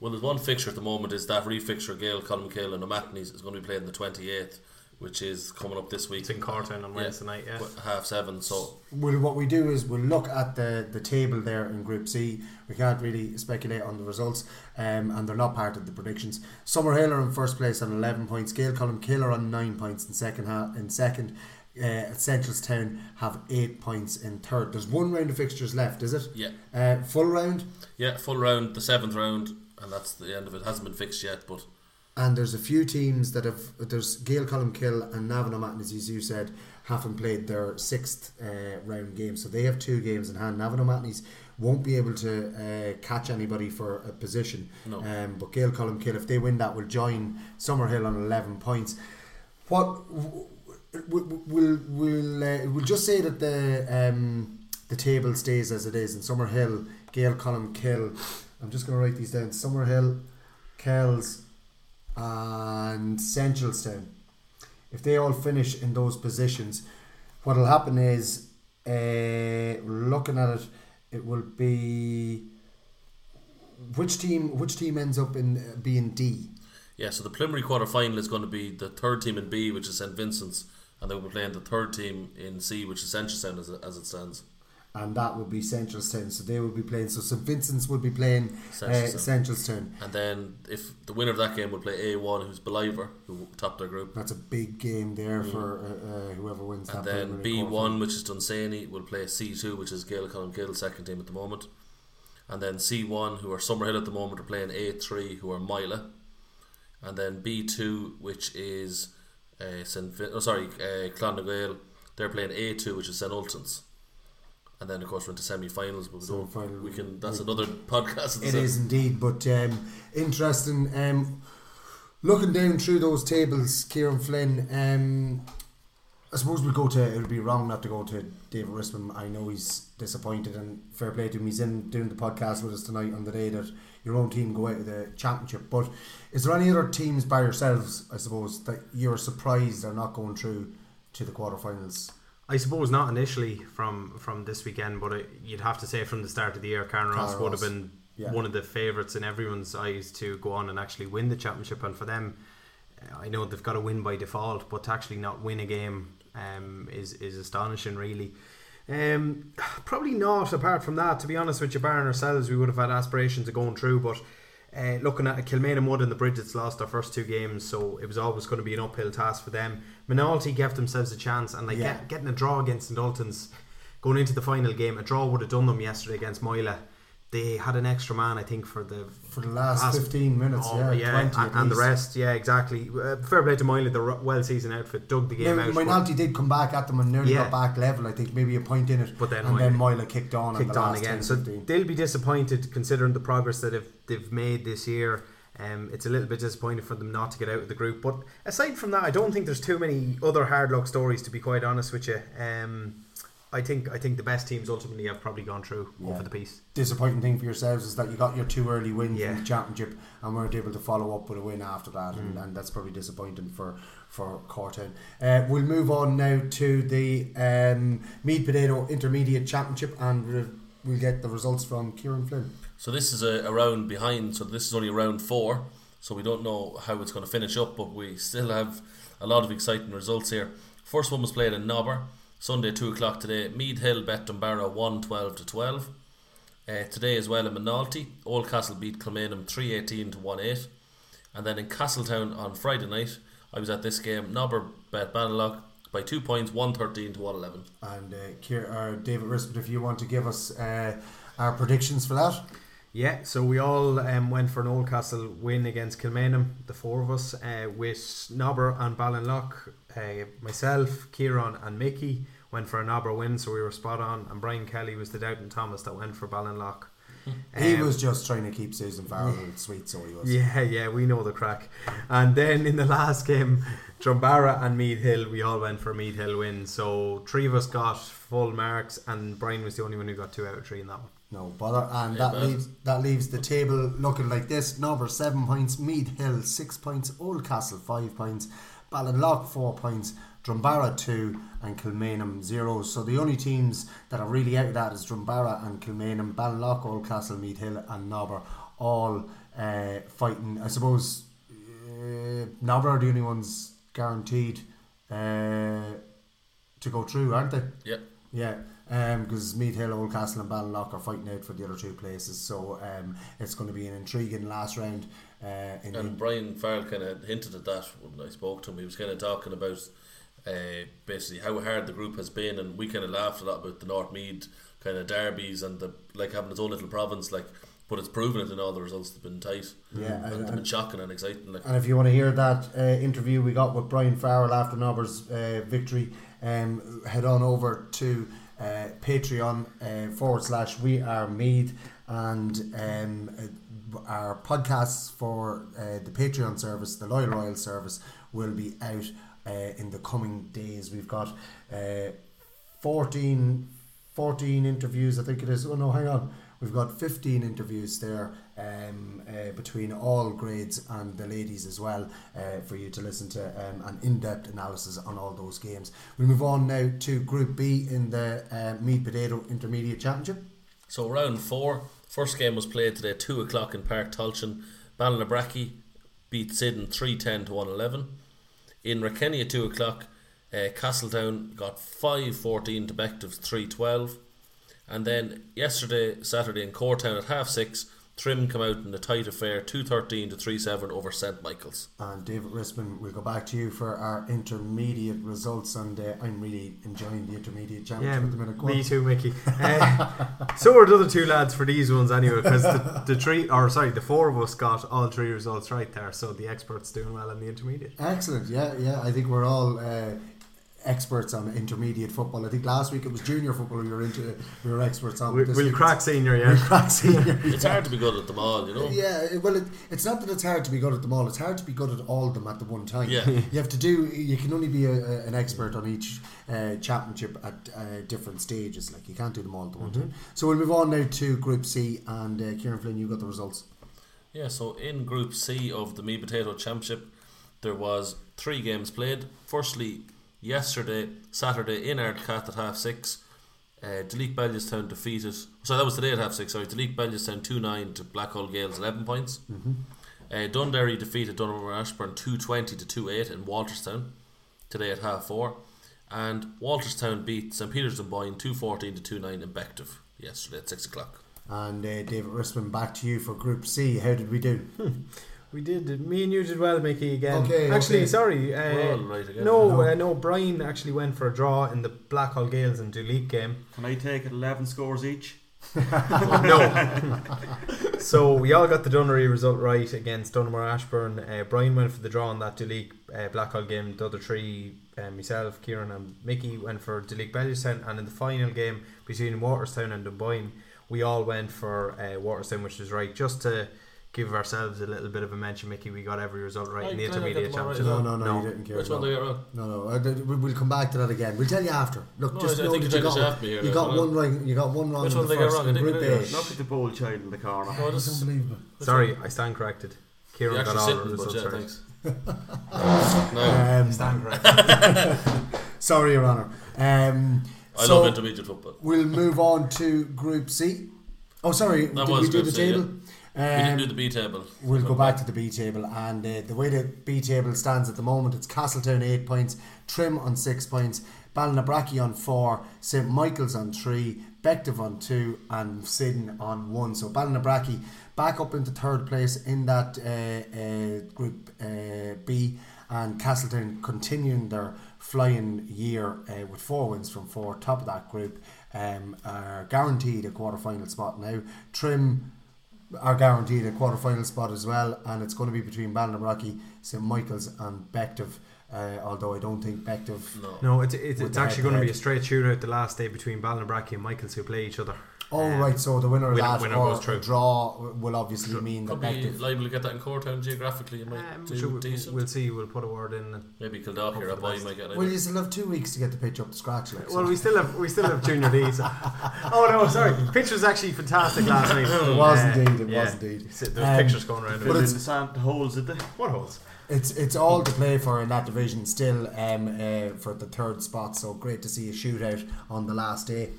Well, there's one fixture at the moment is that refixture Gale, Colmcille and O'Mahony's is going to be played on the 28th, which is coming up this week. It's in Cortown on Wednesday night, yeah. Half seven, so Well, what we do is we'll look at the, the table there in Group C. We can't really speculate on the results, um, and they're not part of the predictions. Summerhill are in first place on eleven points. Gale Colmcille are on nine points in second. Ha- in second, uh, Seneschalstown have eight points in third. There's one round of fixtures left, is it? Yeah. Uh, full round, yeah, full round, the seventh round, and that's the end of it. Hasn't been fixed yet, but and there's a few teams that have. There's Gail Colmcille and Navan O'Matin, as you said, haven't played their sixth uh, round game, so they have two games in hand. Navan O'Matin's won't be able to uh, catch anybody for a position. No. Um, but Gail Colmcille, if they win that, will join Summerhill on 11 points. What we'll we'll we'll, uh, we'll just say that the um, the table stays as it is, and Summerhill, Gale Colmcille. I'm just going to write these down. Summerhill, Kells, and Seneschalstown. If they all finish in those positions, what will happen is, uh, looking at it, it will be which team which team ends up in uh, being D. yeah. So the preliminary quarter final is going to be the third team in B, which is St Vincent's, and they'll be playing the third team in C, which is Seneschalstown as as it stands. and that would be Central Seneschalstown. So they will be playing. So St Vincent's will be playing uh, Seneschalstown. And then if the winner of that game will play A1, who's Ballivor, who topped their group. That's a big game there for uh, uh, whoever wins And that. then B1, quarterfinal. which is Dunsany, will play C2, which is Gael Colmcille, second team at the moment. And then C1, who are Summerhill at the moment, are playing A3, who are Mila. And then B2, which is uh, St. Vin- oh, sorry, uh, Clonagale, they're playing A2, which is St. Ultans. And then, of course, we're into semi-finals, but we don't. We can. That's We- another podcast. It is indeed, but um, interesting. Um, looking down through those tables, Kieran Flynn. Um, I suppose we'll go to. It would be wrong not to go to David Rispin. I know he's disappointed, and fair play to him. He's in doing the podcast with us tonight on the day that your own team go out of the championship. But is there any other teams by yourselves? I suppose that you're surprised are not going through to the quarterfinals. I suppose not initially from from this weekend, but it, you'd have to say from the start of the year, Carnaross would have been yeah. one of the favourites in everyone's eyes to go on and actually win the championship. And for them, I know they've got to win by default, but to actually not win a game um, is is astonishing, really. Um, probably not. Apart from that, to be honest with you, Baron ourselves, we would have had aspirations of going through, but. Uh, looking at Kilmainham Wood and the Bridgets lost their first two games, so it was always going to be an uphill task for them. Moynalty gave themselves a chance, and like Yeah. get, getting a draw against St Ultans, going into the final game, a draw would have done them yesterday against Moylagh. They had an extra man, I think, for the For the last 15 minutes, oh, yeah, 20 and, and the rest, yeah, exactly. Uh, fair play to Miley, the well seasoned outfit dug the game out. Moynalty did come back at them and nearly Yeah. got back level. I think maybe a point in it, But then and then kicked on. kicked the on again. 10, So 15. they'll be disappointed considering the progress that they've, they've made this year. Um, it's a little bit disappointing for them not to get out of the group. But aside from that, I don't think there's too many other hard luck stories. To be quite honest with you, um, I think I think the best teams ultimately have probably gone through Yeah. over the piece. disappointing thing for yourselves is that you got your two early wins Yeah. in the championship and weren't able to follow up with a win after that, Mm. and, and that's probably disappointing for for Cortown. Uh, we'll move on now to the um, Meade Potato Intermediate Championship, and we'll, we'll get the results from Kieran Flynn. So this is a, a round behind. So this is only round four. So we don't know how it's going to finish up, but we still have a lot of exciting results here. First one was played in Nobber Sunday two o'clock today. Meath Hill bet Drumbaragh one twelve to twelve. Uh, today as well in Moynalty, Oldcastle beat Kilmainham three eighteen to one eight. And then in Castletown on Friday night, I was at this game. Nobber bet Ballinlough by two points, one thirteen to one eleven. And uh, Kier, or David Rispin, if you want to give us uh, our predictions for that. Yeah, so we all um, went for an Oldcastle win against Kilmainham, the four of us, uh, with Nobber and Ballinlough. Uh, myself, Kieran, and Mickey went for a Nobber win, so we were spot on. And Brian Kelly was the Doubting Thomas that went for Ballinlough. He Um, was just trying to keep Susan Farrell sweet, so he was. Yeah, yeah, we know the crack. And then in the last game, Drumbaragh and Meath Hill, we all went for a Meath Hill win. So three of us got full marks, and Brian was the only one who got two out of three in that one. No bother, and Yeah, that man. leaves that leaves the table looking like this: Number seven points, Meath Hill six points, Oldcastle five points, Ballinlough four points, Drumbaragh two, and Kilmainham zero. So the only teams that are really out of that is Drumbaragh and Kilmainham, Ballinlough, Oldcastle, Meath Hill, and Nobber, all uh, fighting. I suppose uh, Nobber are the only ones guaranteed uh, to go through, aren't they? Yep. Yeah, because Meath Hill, Oldcastle, and Ballinlough are fighting out for the other two places, so um, it's going to be an intriguing last round. Uh, in And Brian Farrell kind of hinted at that when I spoke to him. He was kind of talking about uh, basically how hard the group has been, and we kind of laughed a lot about the North Meath kind of derbies and the like having its own little province, like. But it's proven it in all the results. They've been tight. Yeah, and, and- been shocking and exciting. Like And if you want to hear that uh, interview we got with Brian Farrell after Nobber's uh, victory, um, head on over to uh, Patreon uh, forward slash We Are Meath and um, uh, our podcasts for uh, the Patreon service, the Loyal Royal service, will be out uh, in the coming days. We've got uh, 14, 14 interviews, I think it is. Oh no, hang on. We've got 15 interviews there um, uh, between all grades and the ladies as well uh, for you to listen to um, an in depth analysis on all those games. We move on now to Group B in the uh, Meade Potato Intermediate Championship. So round four, first game was played today, two o'clock in Páirc Tailteann. Ballinabrackey beat Syddan three ten to one eleven. In Rathkenny at two o'clock, uh, Castletown got five fourteen to Bective three twelve. And then yesterday, Saturday in Cortown at half six, Trim come out in a tight affair, two thirteen to three seven over St Michael's. And David Rispin, we'll go back to you for our intermediate results. And uh, I'm really enjoying the intermediate Yeah, championship at the minute. Go me on. too, Mickey. Uh, so are the other two lads for these ones anyway, because the, the three, or sorry, the four of us got all three results right there. So the experts doing well in the intermediate. Excellent. Yeah, yeah. I think we're all uh, experts on intermediate football. I think last week it was junior football we were into. We were experts on. We, but this we'll week crack senior, yeah. We'll crack senior. It's hard to be good at them all, you know. Yeah, well, it, it's not that it's hard to be good at them all. It's hard to be good at all of them at the one time. Yeah. you have to do. You can only be a, a, an expert on each uh, championship at uh, different stages. Like you can't do them all at the one Mm-hmm. time. So we'll move on now to Group C, and uh, Kieran Flynn, you got the results. Yeah, so in Group C of the Me Potato Championship, there was three games played. Firstly, yesterday, Saturday, in Ardcath at half six, uh, Duleek Bellewstown defeated. So that was today at half six. Sorry, Duleek Bellewstown two nine to Blackhall Gaels eleven points. Uh, Dunderry defeated Donaghmore Ashbourne two twenty to two eight in Walterstown today at half four, and Walterstown beat St Peter's Dunboyne two fourteen to two nine in Bective yesterday at six o'clock. And uh, David Rispin, back to you for Group C. How did we do? We did. Me and you did well, Mickey. Again. Okay, Actually, okay. sorry. Uh, We're all right again. No, No. uh, no. Brian actually went for a draw in the Blackhall Gaels and Duleek game. Can I take it 11 scores each? no. so we all got the Dunderry result right against Donaghmore Ashbourne. Uh, Brian went for the draw on that Duleek uh, Blackhall game. The other three, uh, myself, Kieran, and Mickey went for Duleek Bellewstown. And in the final game between Walterstown and Dunboyne, we all went for uh, Walterstown, which was right. Just to give ourselves a little bit of a mention, Mickey, we got every result right in the intermediate get them all right championship. No, no, no, you didn't care. Which one no. did I get wrong? No, no, we- we'll come back to that again. We'll tell you after. Look, No, just I- I know that you you got, shaft me here, you got one right. You got one wrong Which in one the did I get first wrong? I in didn't Group get it A. right. Look at the bold child in the corner. Oh, this It's is unbelievable. Sorry, I stand corrected. Kieran You're got all the sitting, results right. thanks. no, Um, Stand corrected. sorry, Your Honour. Um, I so love intermediate football. We'll move on to Group C. Oh, sorry, That did was we do Group the C, table? We Um, do the B table. We'll go back to the B table, and uh, the way the B table stands at the moment, it's Castletown eight points, Trim on six points, Ballinabrackey on four, St Michael's on three, Bective on two, and Syddan on one. So Ballinabrackey back up into third place in that uh, uh, Group uh, B, and Castletown continuing their flying year uh, with four wins from four, top of that group, um, are guaranteed a quarter final spot now. Trim are guaranteed a quarter final spot as well, and it's going to be between Ballinabrackey, St Michael's, and Bective. Uh, although I don't think Bective. No. No, it's, it's, it's actually going to be a straight shootout the last day between Ballinabrackey and Michaels who play each other. Oh Um, right, so the winner of winner- that winner or goes through. draw will obviously mean that Could be Bective. liable to get that in Cortown geographically. You might Um, do sure, we- decent. we'll see. We'll put a word in. Maybe Kildare or a boy might get it. Well, you still have two weeks to get the pitch up to scratch. Like, so. Well, we still have we still have junior D. So. oh no, sorry. Pitch was actually fantastic last night. It was indeed, it yeah. was indeed. There's Um, pictures going around. but But it's- in the sand, holes, did they? What holes? It's it's all to play for in that division still um, uh, for the third spot. So great to see a shootout on the last day.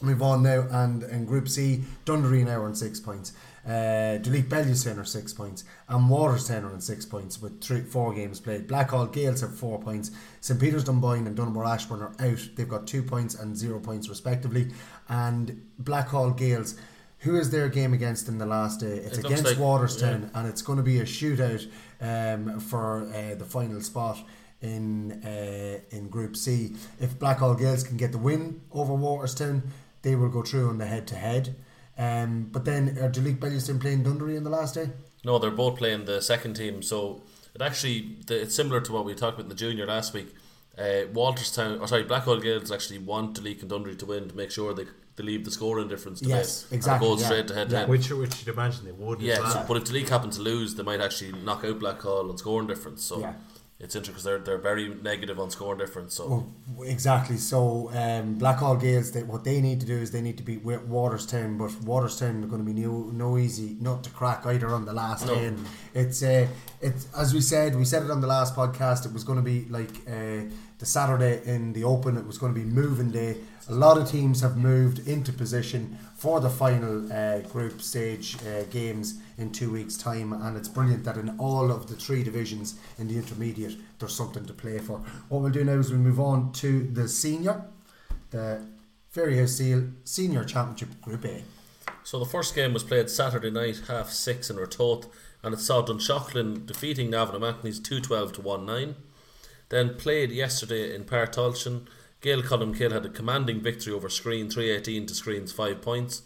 Move on now, and in Group C, Dunderry now on six points. Uh, Duleek Bellewstown are six points, and Walterstown are on six points with three, four games played. Blackhall Gaels have four points. St Peter's Dunboyne and Donaghmore Ashbourne are out. They've got two points and zero points respectively. And Blackhall Gaels, who is their game against in the last day? It's It against like- Walterstown, and it's going to be a shootout um, for uh, the final spot in uh, in Group C. If Blackhall Gaels can get the win over Walterstown, they will go through on the head to head. Um, but then are Duleek Bellewstown playing Dunderry in the last day? No, they're both playing the second team, so it actually the, it's similar to what we talked about in the junior last week. Uh, Walterstown, or sorry, Blackhall Gaels actually want to and Dunderry to win to make sure they, they leave the scoring difference to Yes, bed. exactly, And it goes yeah. straight to head to head, Which which you'd imagine they would. Yeah, well. so, but if the league happen to lose, they might actually knock out Blackhall on scoring difference. So Yeah. It's interesting because they're they're very negative on scoring difference. So Oh, exactly. So um, Blackhall Gaels, they, what they need to do is they need to beat Wa- Walterstown, but Walterstown are going to be no, no easy nut to crack either on the last No. day. And it's uh, it's as we said, we said it on the last podcast. It was going to be like uh, the Saturday in the Open. It was going to be moving day. A lot of teams have moved into position for the final uh, group stage uh, games in two weeks' time, and it's brilliant that in all of the three divisions in the intermediate, there's something to play for. What we'll do now is we'll move on to the senior, the Fairyhouse Steel Senior Championship Group A. So the first game was played Saturday night, half six in Ratoath, and it saw Dunshaughlin defeating Navan O'Mahony's 212 to 19. Then played yesterday in Páirc Tailteann, Gaeil Colmcille had a commanding victory over Skryne 318 to Skryne's 5 points.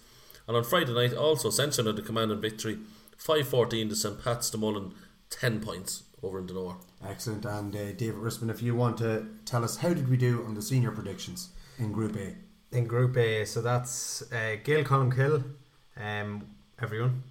And on Friday night, also Seneschalstown had a commanding victory 514 to St Pat's de Mullen 10 points over in Donore. Excellent. And uh, David Rispin, if you want to tell us how did we do on the senior predictions in Group A? in Group A. So that's uh, Gaeil Colmcille, um, everyone.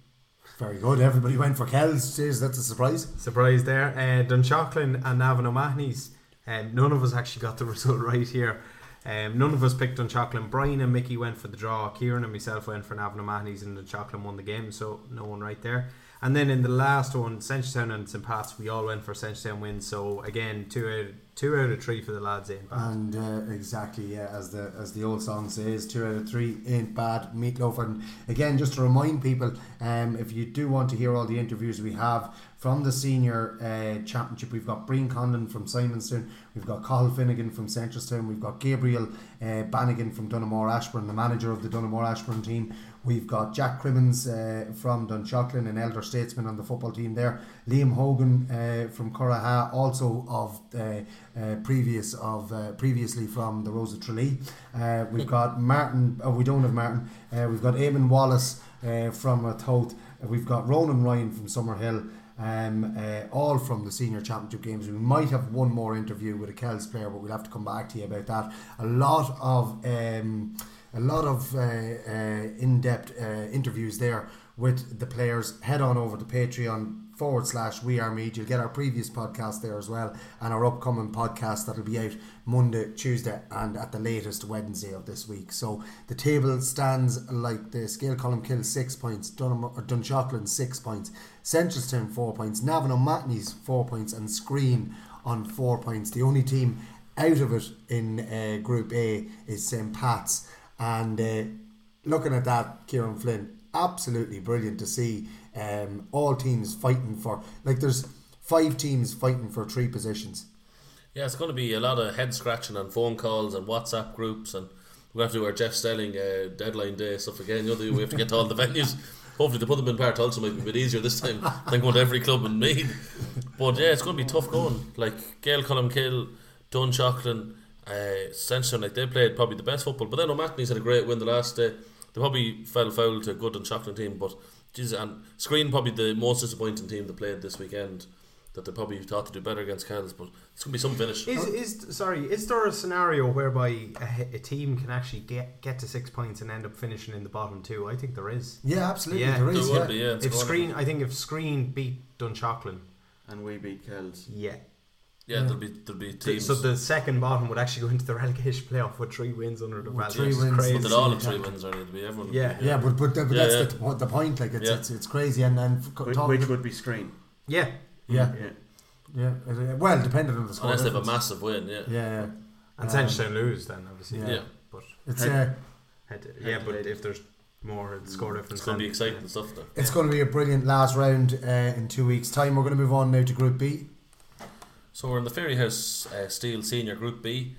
Very good. Everybody went for Kells. Jeez, that's a surprise. Surprise there. Uh, Dunshaughlin and Navan O'Mahony's. Um, none of us actually got the result right here. Um, none of us picked Dunshaughlin. Brian and Mickey went for the draw. Kieran and myself went for Navan O'Mahony's, and Dunshaughlin won the game. So no one right there. And then in the last one, Seneschalstown and St Pat's, we all went for Seneschalstown wins. So again, two out two out of three for the lads. And uh, exactly, yeah, as the as the old song says, two out of three ain't bad. Meatloaf, and again, just to remind people, um, if you do want to hear all the interviews we have from the senior uh, championship, we've got Breen Condon from Simonstown, we've got Cathal Finnegan from Seneschalstown, we've got Gabriel uh, Bannigan from Donaghmore Ashbourne, the manager of the Donaghmore Ashbourne team. We've got Jack Crimmins uh, from Dunshaughlin, an elder statesman on the football team there. Liam Hogan uh, from Curraha, also of uh, uh, previous of uh, previously from the Rose of Tralee. Uh, we've got Martin. Oh, we don't have Martin. We've got Eamon Wallace from Ratoath. We've got Ronan Ryan from Summerhill. Um, uh, all from the senior championship games. We might have one more interview with a Kells player, but we'll have to come back to you about that. A lot of um, a lot of uh, uh, in-depth uh, interviews there with the players. Head on over to Patreon forward slash We Are Meath. You'll get our previous podcast there as well, and our upcoming podcast that'll be out Monday, Tuesday, and at the latest Wednesday of this week. So the table stands like the Gaeil Colmcille six points, Dunham or six points, Seneschalstown four points, Navan O'Mahony's four points, and Skryne on four points. The only team out of it in uh, Group A is St Pat's, and uh, looking at that, Kieran Flynn, absolutely brilliant to see um, all teams fighting for like there's five teams fighting for three positions. Yeah, it's going to be a lot of head scratching and phone calls and WhatsApp groups, and we have to do our Jeff Stelling uh, deadline day stuff again. You know, we have to get to all the venues. Hopefully, to put them in part also might be a bit easier this time than going to every club in Meath. But yeah, it's going to be tough going. Like Gaeil Colmcille, Dunshaughlin, uh, Central, like they played probably the best football. But then O'Mahony's had a great win the last day. They probably fell foul to a good and Dunshaughlin team, but Jesus, and Skryne probably the most disappointing team that played this weekend. That they probably thought to do better against Kells, but it's gonna be some finish. Is is sorry? Is there a scenario whereby a, a team can actually get get to six points and end up finishing in the bottom two? I think there is. Yeah, absolutely, there is. There yeah. would be, yeah. If Skryne, I think if Skryne beat Dunshaughlin, and we beat Kells. yeah. Yeah, there'll be there'll be teams. So the second bottom would actually go into the relegation playoff with three wins under the belt. three wins. crazy. but they'll all have Yeah. three wins already. It'll be everyone. Yeah. Yeah, but but, but Yeah, that's yeah. The, what the point. Like it's, Yeah. it's it's crazy, and then f- Which, which would be Skryne. Yeah, yeah Yeah. yeah well depending on the score. Unless they have a difference. massive win, yeah. Yeah, yeah. and Um, Seneschalstown lose then obviously. yeah. Yeah. but It's Head- uh, head yeah, but if there's more score difference, It's going to be then- exciting stuff there. it's going to be a brilliant last round uh, in two weeks' time. We're going to move on now to Group B. So we're in the Fairy House uh, Steel Senior Group B.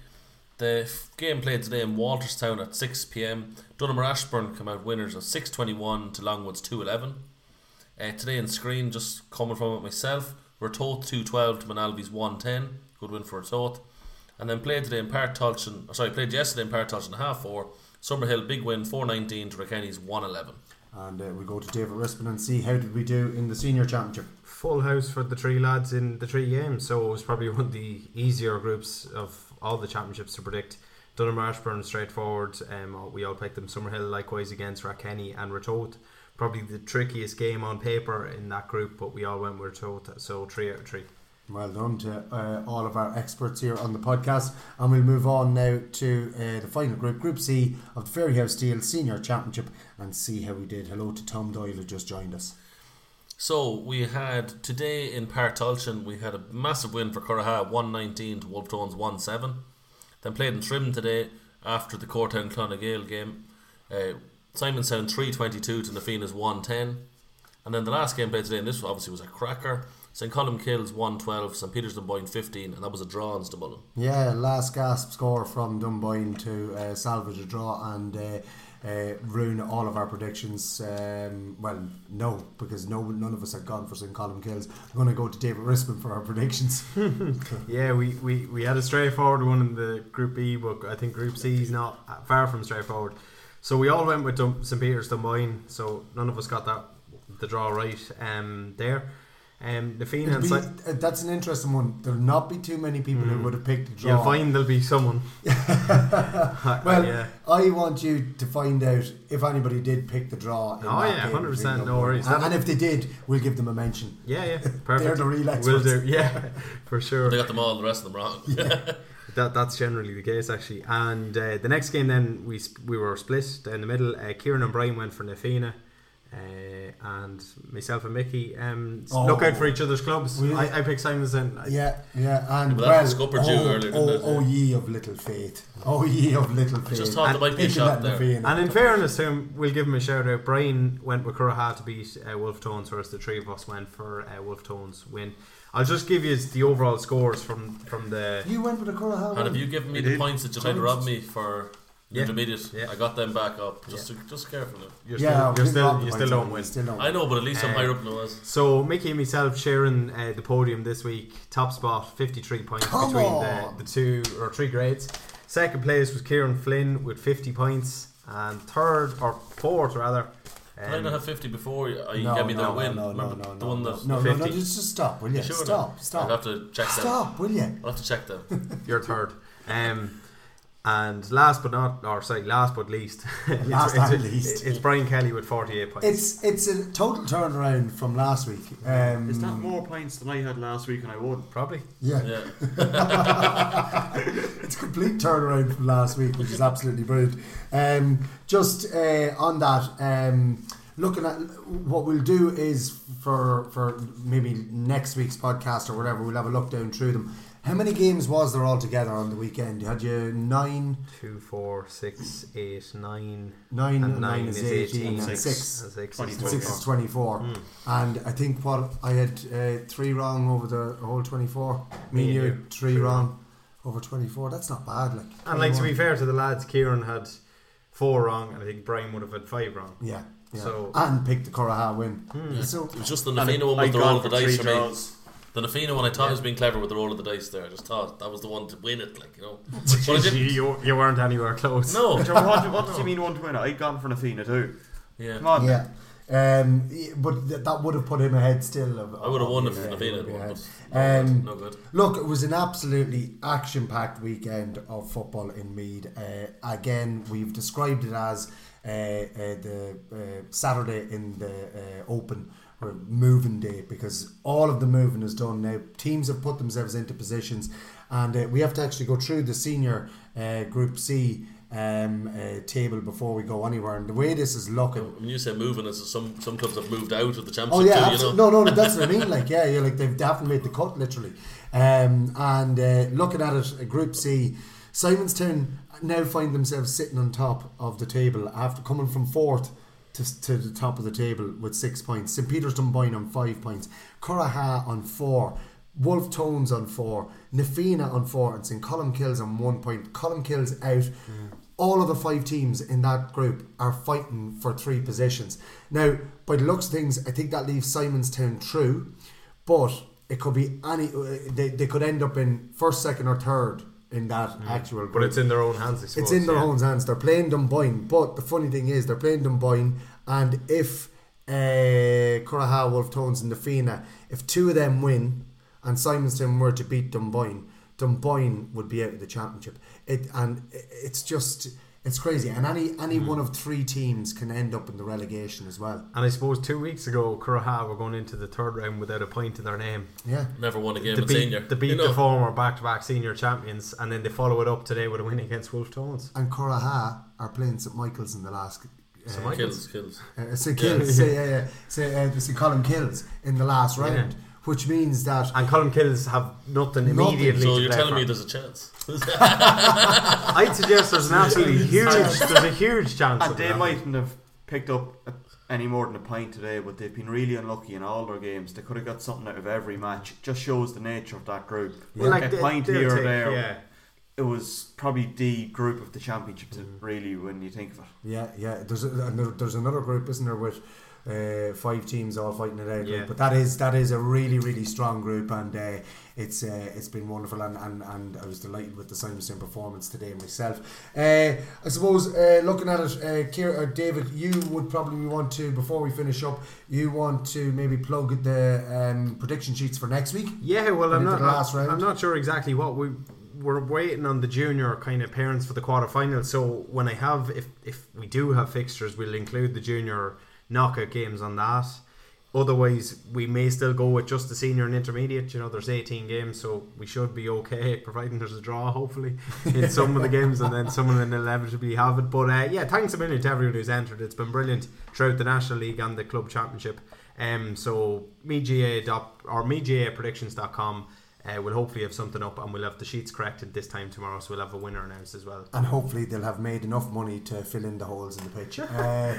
The f- game played today in Walterstown at 6 pm. Donaghmore Ashbourne come out winners of 621 to Longwoods 211. Uh, today in Skryne, just coming from it myself, we're Toth 212 to Moynalvey's 110. Good win for Ratoath. And then played today in Páirc Tailteann, or sorry, played yesterday in Páirc Tailteann half four. Summerhill big win 419 to Rathkenny's 111. And uh, we go to David Rispin and see how did we do in the senior championship. full house for the three lads in the three games. So it was probably one of the easier groups of all the championships to predict. Donaghmore Ashbourne straightforward. Um, we all picked them. Summerhill likewise against Rathkenny and Ratoath. Probably the trickiest game on paper in that group, but we all went with Ratoath. So three out of three. Well done to uh, all of our experts here on the podcast. And we'll move on now to uh, the final group, Group C of the Fairyhouse Steel Senior Championship, and see how we did. Hello to Tom Doyle who just joined us. So we had today in Páirc Tailteann, we had a massive win for Curraha, 119 to Wolf Tones 1-7. Then played in Trim today after the Cortown Clonagale game. Uh, Simonstown 322 to Na Fianna's 110. And then the last game played today, and this obviously was a cracker. St. Colmcille's 112, St. Peter's Dunboyne 15, and that was a draw in Stamullen. Yeah, last gasp score from Dunboyne to uh, salvage a draw and uh, uh, ruin all of our predictions. Um, well, no, because no none of us had gone for St. Colmcille's. I'm going to go to David Rispin for our predictions. Yeah, we, we, we had a straightforward one in the Group B, but I think Group C is not far from straightforward. So we all went with Dun- St Peter's Dunboyne, so none of us got that the draw right um, there. Um, the Fianna It'll and be- Si- uh, that's an interesting one. There'll not be too many people who would have picked a draw. You'll find there'll be someone. Well, yeah. I want you to find out if anybody did pick the draw. In Oh, yeah, 100%, no worries. And, and if they did, we'll give them a mention. Yeah, yeah, perfect. They're the real Will experts. do. Yeah, for sure. They got them all, the rest of them wrong. That that's generally the case actually. And uh, the next game then we we were split down the middle. Uh, Kieran and Brian went for Na Fianna. Uh, and myself and Mickey um, Oh. look out for each other's clubs. We- I, I picked Simonstown. Yeah, yeah, and But well, that's the scupper due oh, earlier, oh, it? oh, ye of little faith, oh ye of little faith. just thought there might be a shot that there. Naveen- And in fairness to him, we'll give him a shout out. Brian went with Curraha to beat uh, Wolf Tones, whereas the three of us went for uh, Wolf Tones win. I'll just give you the overall scores from from the. you went with a Curraha. and have you given me You the did. points that you tried to rob me for Yeah. intermediate. Yeah. I got them back up. Just to just careful now. You're Yeah, still, you're still, robbed the you still don't win. Still don't I know, but at least I'm Uh, higher up than I was. So Mickey and myself sharing uh, the podium this week. Top spot, 53 points Come between the, the two or three grades. Second place was Kieran Flynn with 50 points, and third or fourth rather. Did I um, not have 50 before you, you No, gave me no, that no, win? no, no, Remember no, the no, one no, that no, no, no, 50? just, just stop, will you? Sure stop, now? stop. I'll have to check that. Stop, will you? I'll have to check that. You're third. Um, and last but not, or sorry, last but least, it's, Last it's, and least. it's Brian Kelly with 48 points. It's it's a total turnaround from last week. Um, Is that more points than I had last week and I won? Probably. Yeah. Yeah. it's a complete turnaround from last week, which is absolutely brilliant. Um, just uh, on that, um, looking at what we'll do is for for maybe next week's podcast or whatever, we'll have a look down through them. How many games was there altogether on the weekend? Had you nine? Two, four, six, eight, nine. Nine and and nine is 18, and six. and six, And is Six is 24. Hmm. And I think what I had uh, three wrong over the whole 24. Me, Me and and you, you, three, three wrong over 24. That's not bad. Like, And like to be fair to the lads, Kieran had four wrong, and I think Brian would have had five wrong. Yeah. yeah. So- and picked the Curraha win. Hmm. So It was just the And Na Fianna one with the roll of the dice for me. Draws. The Na Fianna one, I thought I was being clever with the roll of the dice there. I just thought that was the one to win it, like, you know. But I you, you, you weren't anywhere close. No. Joe, what, what does he mean one to win? it? I'd gone for Na Fianna too. Yeah. Come on. yeah. Um, but th- that would have put him ahead still. Of, I would have won you, if yeah, he Na Fianna had won. ahead. but Um. No good. Look, it was an absolutely action-packed weekend of football in Meath. Uh, again, we've described it as uh, uh, the uh, Saturday in the uh, Open or moving day because all of the moving is done now. Teams have put themselves into positions, and uh, we have to actually go through the senior uh, Group C. Um, uh, table before we go anywhere, and the way this is looking, When you say moving, it's some some clubs have moved out of the championship Oh yeah, too, you know. no, no, that's what I mean. Like, yeah, yeah, like they've definitely made the cut, literally. Um, and uh, looking at it, uh, Group C, Simonstown now find themselves sitting on top of the table after coming from fourth to, to the top of the table with six points. St Peter's Dunboyne on five points, Curraha on four. Wolf Tones on four, Na Fianna on four, and St Colmcille's on one point. Colmcille's out. All of the five teams in that group are fighting for three positions. Now, by the looks of things, I think that leaves Simonstown true, but it could be any. They, they could end up in first, second, or third in that actual. Group. But it's in their own hands, suppose. It's in their yeah. own hands. They're playing Dunboyne, but the funny thing is they're playing Dunboyne, and if uh, Curraha, Wolf Tones, and Na Fianna, if two of them win, and Simonstown were to beat Dunboyne, Dunboyne would be out of the championship. It and it's just it's crazy, and any any Hmm. one of three teams can end up in the relegation as well. And I suppose two weeks ago, Curraha were going into the third round without a point in their name. Yeah, Never won a game They beat, senior. they beat you know. the former back-to-back senior champions, and then they follow it up today with a win against Wolf Tones. and Curraha are playing St Michael's in the last. Uh, St. Michael's? Kills, kills. Uh, St Kills, say, uh, yeah, say, uh, St Colmcille's in the last Yeah. Round, which means that And Colmcille's have nothing Nothing. immediately. So to you're play telling for. me there's a chance? I'd suggest there's an absolutely huge, there's a huge chance. And they that. mightn't have picked up any more than a point today, but they've been really unlucky in all their games. They could have got something out of every match. It just shows the nature of that group. Yeah, like a they- point they'll here or there. yeah. It was probably the group of the championship, to mm. really, when you think of it. Yeah, yeah. There's a, there's another group, isn't there, with uh, five teams all fighting it out. Yeah. But that is that is a really really strong group, and uh, it's uh, it's been wonderful, and, and, and I was delighted with the Simonstown performance today myself. Uh, I suppose uh, looking at it, uh, Kier, uh, David, you would probably want to before we finish up, you want to maybe plug the um, prediction sheets for next week. Yeah, well, I'm not. I'm. I'm not sure exactly what we we're waiting on the junior kind of parents for the quarterfinals. So when I have, if if we do have fixtures, we'll include the junior knockout games on that. Otherwise, we may still go with just the senior and intermediate. You know, there's 18 games, so we should be okay, providing there's a draw, hopefully, in some of the games, and then some of them inevitably have it. But uh, yeah, thanks a million to everyone who's entered. It's been brilliant throughout the National League and the Club Championship. Um, so MeGA dot or MeGApredictions.com. Uh, we'll hopefully have something up and we'll have the sheets corrected this time tomorrow, so we'll have a winner announced as well. And hopefully they'll have made enough money to fill in the holes in the pitch. Uh,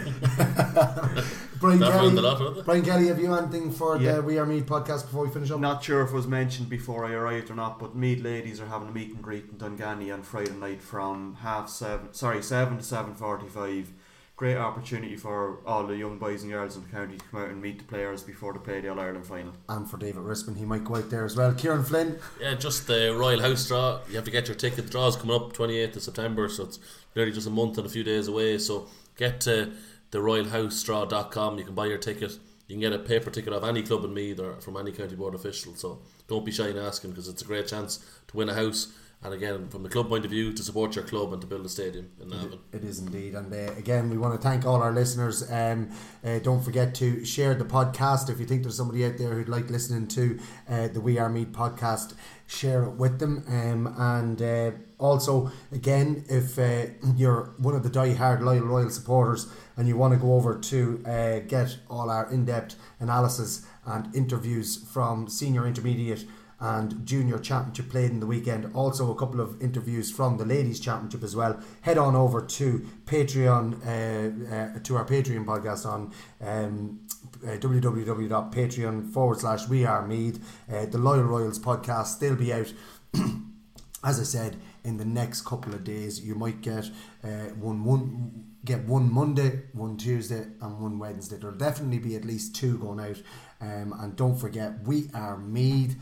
Brian, Kelly, ruined a lot. Brian Kelly, have you anything for Yeah. the We Are Meath podcast before we finish up? Not sure if it was mentioned before I arrived or not, but Meath ladies are having a meet and greet in Dungani on Friday night from half seven, sorry, seven to seven forty-five. Great opportunity for all the young boys and girls in the county to come out and meet the players before they play the All Ireland final. And for David Rispin, he might go out there as well. Kieran Flynn, Yeah, just the Royal House draw. You have to get your ticket. The draw's coming up 28th of September, so it's nearly just a month and a few days away. So get to the royalhousedraw.com. You can buy your ticket. You can get a paper ticket of any club in Meath or from any county board official. So don't be shy in asking because it's a great chance to win a house. And again, from the club point of view, to support your club and to build a stadium in Navan. It is indeed. And uh, again, we want to thank all our listeners. Um, uh, don't forget to share the podcast. If you think there's somebody out there who'd like listening to uh, the We Are Meath podcast, share it with them. Um, and uh, also, again, if uh, you're one of the die-hard loyal Royal supporters and you want to go over to uh, get all our in-depth analysis and interviews from senior intermediate and junior championship played in the weekend. Also, a couple of interviews from the ladies championship as well. Head on over to Patreon uh, uh, to our Patreon podcast on um, uh, www.patreon forward slash We Are Meath. Uh, the Loyal Royals podcast they'll be out. As I said, in the next couple of days, you might get uh, one one get one Monday, one Tuesday, and one Wednesday. There'll definitely be at least two going out. Um, and don't forget, we are Meath.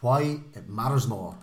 Why it matters more.